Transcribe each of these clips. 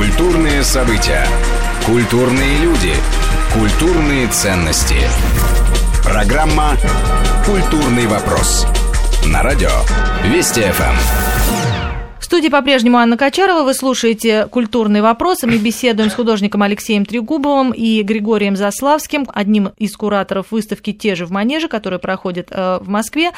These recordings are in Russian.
Культурные события. Культурные люди. Культурные ценности. Программа «Культурный вопрос». На радио Вести ФМ студии по-прежнему Анна Качарова. Вы слушаете «Культурный вопрос». Мы беседуем с художником Алексеем Трегубовым и Григорием Заславским, одним из кураторов выставки «Те же в Манеже», которая проходит э, в Москве.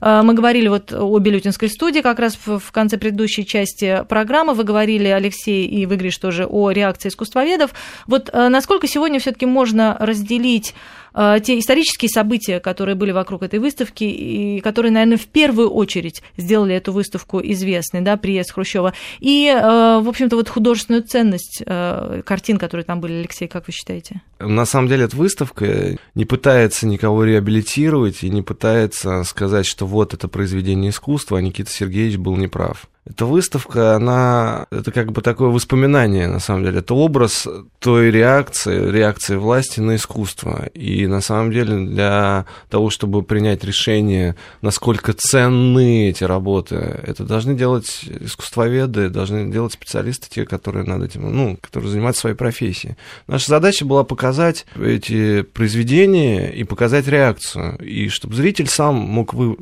Э, мы говорили вот о Белютинской студии как раз в конце предыдущей части программы. Вы говорили, Алексей, и вы, тоже о реакции искусствоведов. Вот э, насколько сегодня все таки можно разделить те исторические события, которые были вокруг этой выставки, и которые, наверное, в первую очередь сделали эту выставку известной, да, приезд Хрущева. И, э, в общем-то, вот художественную ценность э, картин, которые там были, Алексей, как вы считаете? На самом деле, эта выставка не пытается никого реабилитировать и не пытается сказать, что вот это произведение искусства, а Никита Сергеевич был неправ. Эта выставка, она, это как бы такое воспоминание, на самом деле. Это образ той реакции, реакции власти на искусство. И на самом деле для того, чтобы принять решение, насколько ценны эти работы, это должны делать искусствоведы, должны делать специалисты, те, которые над этим, ну, которые занимаются своей профессией. Наша задача была показать эти произведения и показать реакцию. И чтобы зритель сам мог вы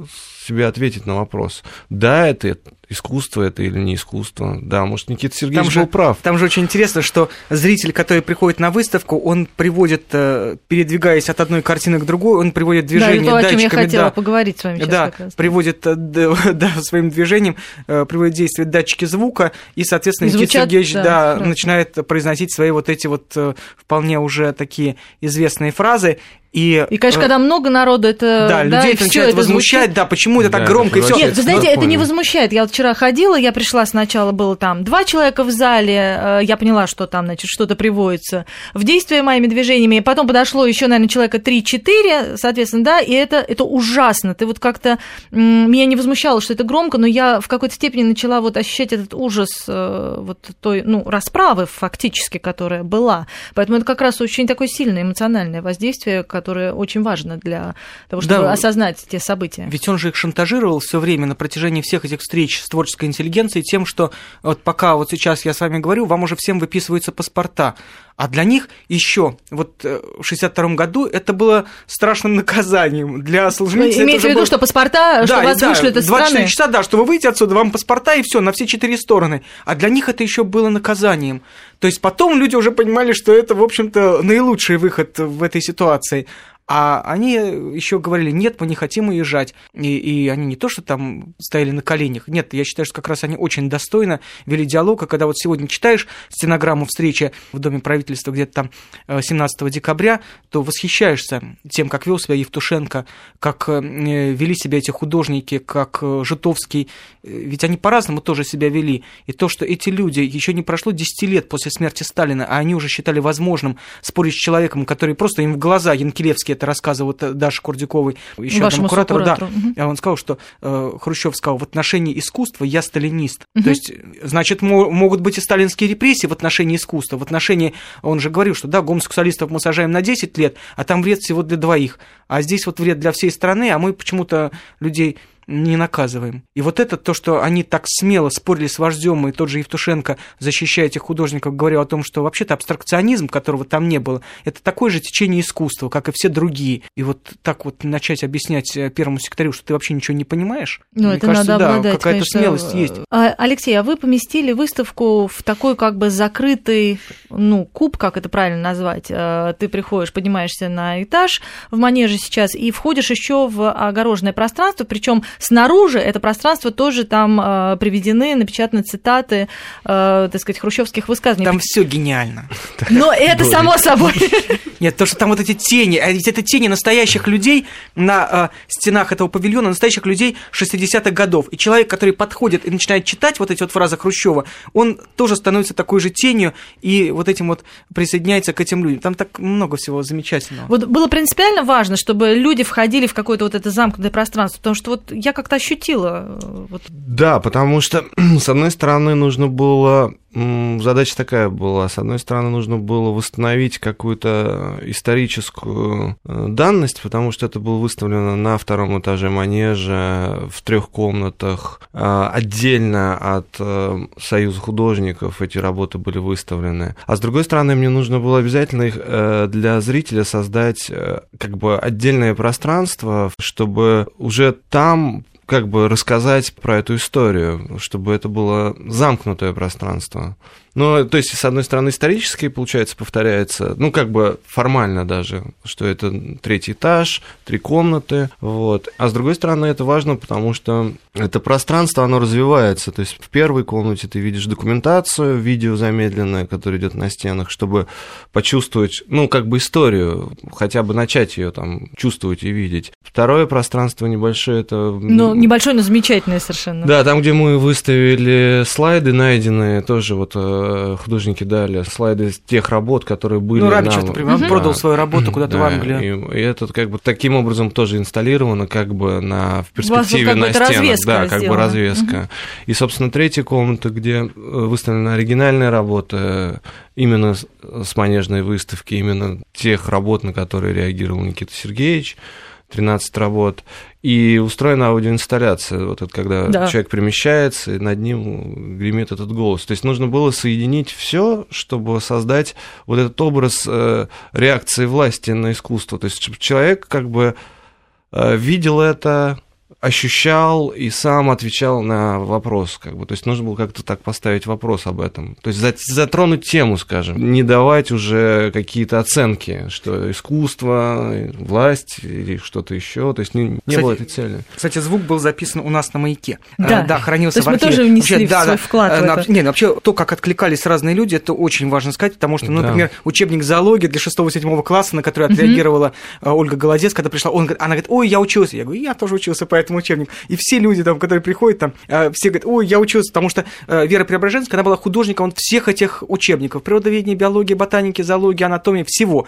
себе ответить на вопрос, да, это искусство это или не искусство. Да, может, Никита Сергеевич там же, был прав. Там же очень интересно, что зритель, который приходит на выставку, он приводит, э, передвигаясь от одной картины к другой, он приводит движение да, то, о чем я хотела да, поговорить с вами сейчас Да, приводит э, да, своим движением, э, приводит действие датчики звука, и, соответственно, звучат, Никита Сергеевич да, да, начинает произносить свои вот эти вот вполне уже такие известные фразы, и, и, конечно, когда много народу, это... Да, да людей это начинает возмущать, звучит. да, почему это да, так громко, и все. Нет, вы знаете, это не возмущает. Я вот вчера ходила, я пришла сначала, было там два человека в зале, э, я поняла, что там, значит, что-то приводится в действие моими движениями, потом подошло еще, наверное, человека 3-4, соответственно, да, и это, это ужасно. Ты вот как-то... Меня не возмущало, что это громко, но я в какой-то степени начала вот ощущать этот ужас э, вот той, ну, расправы фактически, которая была. Поэтому это как раз очень такое сильное эмоциональное воздействие, которое очень важно для того, чтобы да, осознать те события. Ведь он же их шантажировал все время на протяжении всех этих встреч с творческой интеллигенцией тем, что вот пока вот сейчас я с вами говорю, вам уже всем выписываются паспорта. А для них еще вот э, в 62 году это было страшным наказанием для. Вы имеете в виду, было... что паспорта, да, что вас да, вышлют из 24 страны? часа, да, что вы выйдете отсюда, вам паспорта и все на все четыре стороны. А для них это еще было наказанием. То есть потом люди уже понимали, что это, в общем-то, наилучший выход в этой ситуации. А они еще говорили, нет, мы не хотим уезжать. И, и они не то, что там стояли на коленях. Нет, я считаю, что как раз они очень достойно вели диалог. А когда вот сегодня читаешь стенограмму встречи в Доме правительства где-то там 17 э, декабря, то восхищаешься тем, как вел себя Евтушенко, как э, вели себя эти художники, как э, Житовский. Ведь они по-разному тоже себя вели. И то, что эти люди, еще не прошло 10 лет после смерти Сталина, а они уже считали возможным спорить с человеком, который просто им в глаза Янкелевский это рассказывал Даша Курдюковой, еще одному куратору, куратору. да, угу. он сказал, что э, Хрущев сказал, в отношении искусства я сталинист. Угу. То есть, значит, могут быть и сталинские репрессии в отношении искусства, в отношении, он же говорил, что да, гомосексуалистов мы сажаем на 10 лет, а там вред всего для двоих, а здесь вот вред для всей страны, а мы почему-то людей не наказываем. И вот это то, что они так смело спорили с вождем, и тот же Евтушенко, защищая этих художников, говорил о том, что вообще-то абстракционизм, которого там не было, это такое же течение искусства, как и все другие. И вот так вот начать объяснять э, первому секретарю, что ты вообще ничего не понимаешь, ну, мне это кажется, надо да, обладать, какая-то смелость есть. А, Алексей, а вы поместили выставку в такой как бы закрытый, ну, куб, как это правильно назвать? Э, ты приходишь, поднимаешься на этаж в манеже сейчас и входишь еще в огороженное пространство, причем Снаружи это пространство тоже там э, приведены, напечатаны цитаты, э, так сказать, хрущевских высказываний. Там все гениально. Но это само собой. Нет, то, что там вот эти тени, а ведь это тени настоящих людей на э, стенах этого павильона, настоящих людей 60-х годов. И человек, который подходит и начинает читать вот эти вот фразы Хрущева, он тоже становится такой же тенью и вот этим вот присоединяется к этим людям. Там так много всего замечательного. Вот было принципиально важно, чтобы люди входили в какое-то вот это замкнутое пространство, потому что вот я как-то ощутила. Э, вот. Да, потому что, с одной стороны, нужно было задача такая была. С одной стороны, нужно было восстановить какую-то историческую э, данность, потому что это было выставлено на втором этаже манежа в трех комнатах. А, отдельно от э, Союза художников эти работы были выставлены. А с другой стороны, мне нужно было обязательно их э, для зрителя создать как бы отдельное пространство, чтобы уже там как бы рассказать про эту историю, чтобы это было замкнутое пространство. Ну, то есть, с одной стороны, исторически, получается, повторяется, ну, как бы формально даже, что это третий этаж, три комнаты, вот. А с другой стороны, это важно, потому что это пространство, оно развивается. То есть, в первой комнате ты видишь документацию, видео замедленное, которое идет на стенах, чтобы почувствовать, ну, как бы историю, хотя бы начать ее там чувствовать и видеть. Второе пространство небольшое, это... Ну, небольшое, но замечательное совершенно. Да, там, где мы выставили слайды найденные, тоже вот Э, художники дали слайды тех работ, которые были. Ну, Рабичев, нам... например, он продал свою работу куда-то да, в Англию. И, и это как бы таким образом тоже инсталлировано, как бы на, в перспективе на стенах. Да, как бы развеска. Угу. И, собственно, третья комната, где э, выставлена оригинальная работа, именно с манежной выставки, именно тех работ, на которые реагировал Никита Сергеевич. 13 работ, и устроена аудиоинсталляция, вот это когда да. человек перемещается, и над ним гремит этот голос. То есть нужно было соединить все, чтобы создать вот этот образ э, реакции власти на искусство. То есть чтобы человек как бы э, видел это, ощущал и сам отвечал на вопрос, как бы, то есть нужно было как-то так поставить вопрос об этом, то есть затронуть тему, скажем, не давать уже какие-то оценки, что искусство, власть или что-то еще, то есть не, не кстати, было этой цели. Кстати, звук был записан у нас на маяке, да, да хранился то есть в архиве. мы тоже внесли вообще, да, свой вклад в это. Не, ну, вообще то, как откликались разные люди, это очень важно сказать, потому что, ну, да. например, учебник зоологии для 6-7 класса, на который отреагировала угу. Ольга Голодец, когда пришла, он, она говорит, ой, я учился, я говорю, я тоже учился, поэтому этому учебнику. И все люди, там, которые приходят, там, э, все говорят, ой, я учился, потому что э, Вера Преображенская, она была художником всех этих учебников. Природоведения, биологии, ботаники, зоологии, анатомии, всего,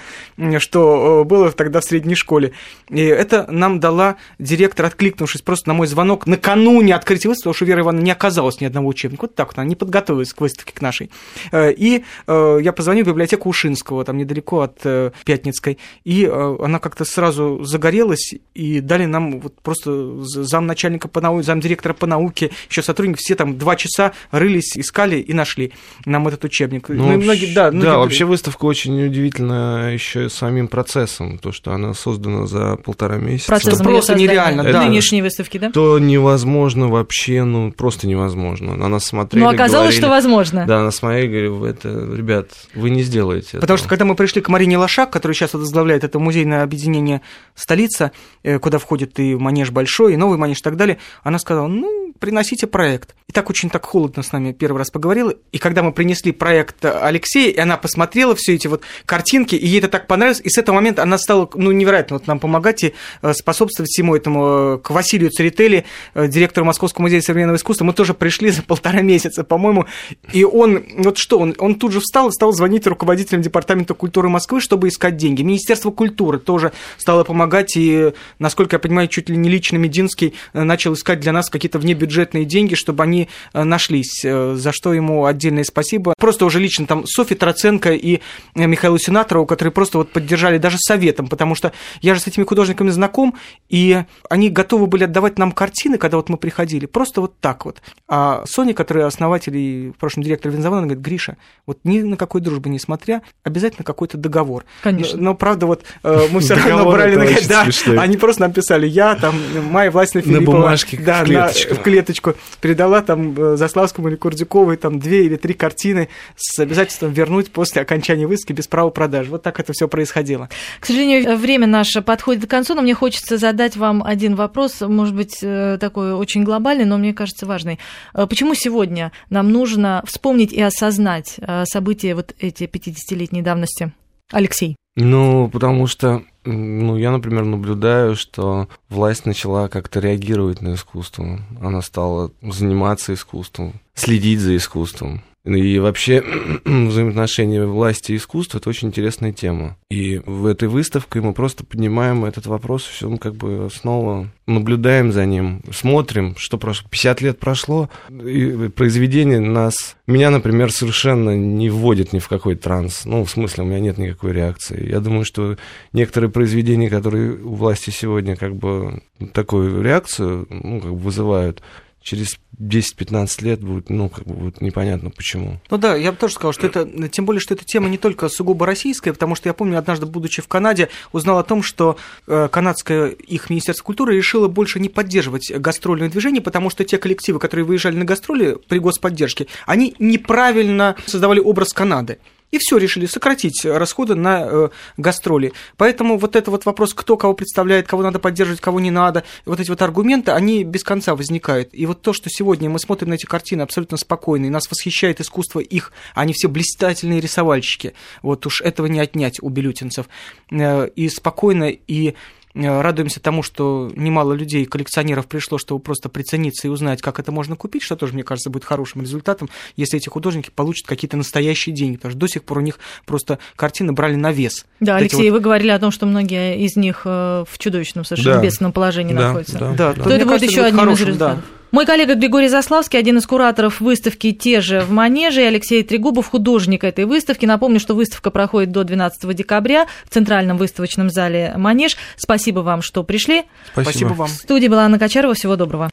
что э, было тогда в средней школе. И это нам дала директор, откликнувшись просто на мой звонок накануне открытия выставки, потому что Вера Ивановна не оказалась ни одного учебника. Вот так вот, она не подготовилась к выставке к нашей. И я позвонил в библиотеку Ушинского, там недалеко от Пятницкой, и она как-то сразу загорелась, и дали нам вот просто замначальника по науке, замдиректора по науке, еще сотрудники, все там два часа рылись, искали и нашли нам этот учебник. Ну, ну, многие, да, многие... да, вообще выставка очень удивительна еще самим процессом, то, что она создана за полтора месяца. Процессом просто нереально, да. Нынешней выставки, да? То невозможно вообще, ну, просто невозможно. На нас смотрели, Ну, оказалось, говорили, что возможно. Да, на смотрели, говорили, это, ребят, вы не сделаете Потому этого. что, когда мы пришли к Марине Лошак, которая сейчас возглавляет это музейное объединение «Столица», э, куда входит и манеж большой, и новый манеж и так далее, она сказала, ну, приносите проект. И так очень так холодно с нами первый раз поговорила. И когда мы принесли проект Алексея, и она посмотрела все эти вот картинки, и ей это так понравилось, и с этого момента она стала, ну, невероятно вот нам помогать и э, способствовать всему этому. К Василию Церетели, э, директору Московского музея современного искусства, мы тоже пришли за полтора месяца, по-моему, и он, вот что, он, он тут же встал и стал звонить руководителям Департамента культуры Москвы, чтобы искать деньги. Министерство культуры тоже стало помогать, и, насколько я понимаю, чуть ли не лично Мединский Э, начал искать для нас какие-то внебюджетные деньги, чтобы они э, нашлись, э, за что ему отдельное спасибо. Просто уже лично там Софья Троценко и Михаилу Сенаторову, которые просто вот поддержали даже советом, потому что я же с этими художниками знаком, и они готовы были отдавать нам картины, когда вот мы приходили, просто вот так вот. А Соня, которая основатель и в прошлом директор Винзавода, она говорит, Гриша, вот ни на какой дружбы не смотря, обязательно какой-то договор. Конечно. Но, но правда, вот мы все равно брали на да, они просто нам писали, я там, Майя Властина Филиппова, бумажке да, в клеточку. На, в клеточку передала там э, Заславскому или Курдюковой там две или три картины с обязательством вернуть после окончания выставки без права продажи. Вот так это все происходило. К сожалению, время наше подходит к концу, но мне хочется задать вам один вопрос, может быть, э, такой очень глобальный, но мне кажется важный. Э, почему сегодня нам нужно вспомнить и осознать события вот эти 50-летней давности? Алексей. Ну, потому что Ну, я, например, наблюдаю, что власть начала как-то реагировать на искусство. Она стала заниматься искусством, следить за искусством. И вообще взаимоотношения власти и искусства – это очень интересная тема. И в этой выставке мы просто поднимаем этот вопрос, все мы как бы снова наблюдаем за ним, смотрим, что прошло. 50 лет прошло, и произведение нас... Меня, например, совершенно не вводит ни в какой транс. Ну, в смысле, у меня нет никакой реакции. Я думаю, что некоторые произведения, которые у власти сегодня как бы такую реакцию ну, как бы вызывают, через 10-15 лет будет, ну, как бы будет непонятно почему. Ну да, я бы тоже сказал, что это, тем более, что эта тема не только сугубо российская, потому что я помню, однажды, будучи в Канаде, узнал о том, что э, канадское их Министерство культуры решило больше не поддерживать гастрольное движение, потому что те коллективы, которые выезжали на гастроли при господдержке, они неправильно создавали образ Канады. И все, решили сократить расходы на э, гастроли. Поэтому вот этот вот вопрос, кто кого представляет, кого надо поддерживать, кого не надо, вот эти вот аргументы, они без конца возникают. И вот то, что сегодня мы смотрим на эти картины абсолютно спокойно, и нас восхищает искусство их, они все блистательные рисовальщики. Вот уж этого не отнять у белютинцев. Э, и спокойно, и радуемся тому, что немало людей, коллекционеров пришло, чтобы просто прицениться и узнать, как это можно купить, что тоже, мне кажется, будет хорошим результатом, если эти художники получат какие-то настоящие деньги, потому что до сих пор у них просто картины брали на вес. Да, вот Алексей, вот... вы говорили о том, что многие из них э, в чудовищном совершенно да. бедственном положении да, находятся. Да, да, да. То, это будет еще одним хорошим, из результатов. Да. Мой коллега Григорий Заславский, один из кураторов выставки «Те же в Манеже», и Алексей Трегубов, художник этой выставки. Напомню, что выставка проходит до 12 декабря в Центральном выставочном зале «Манеж». Спасибо вам, что пришли. Спасибо, Спасибо вам. В студии была Анна Качарова. Всего доброго.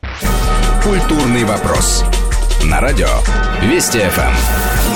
Культурный вопрос. На радио Вести ФМ.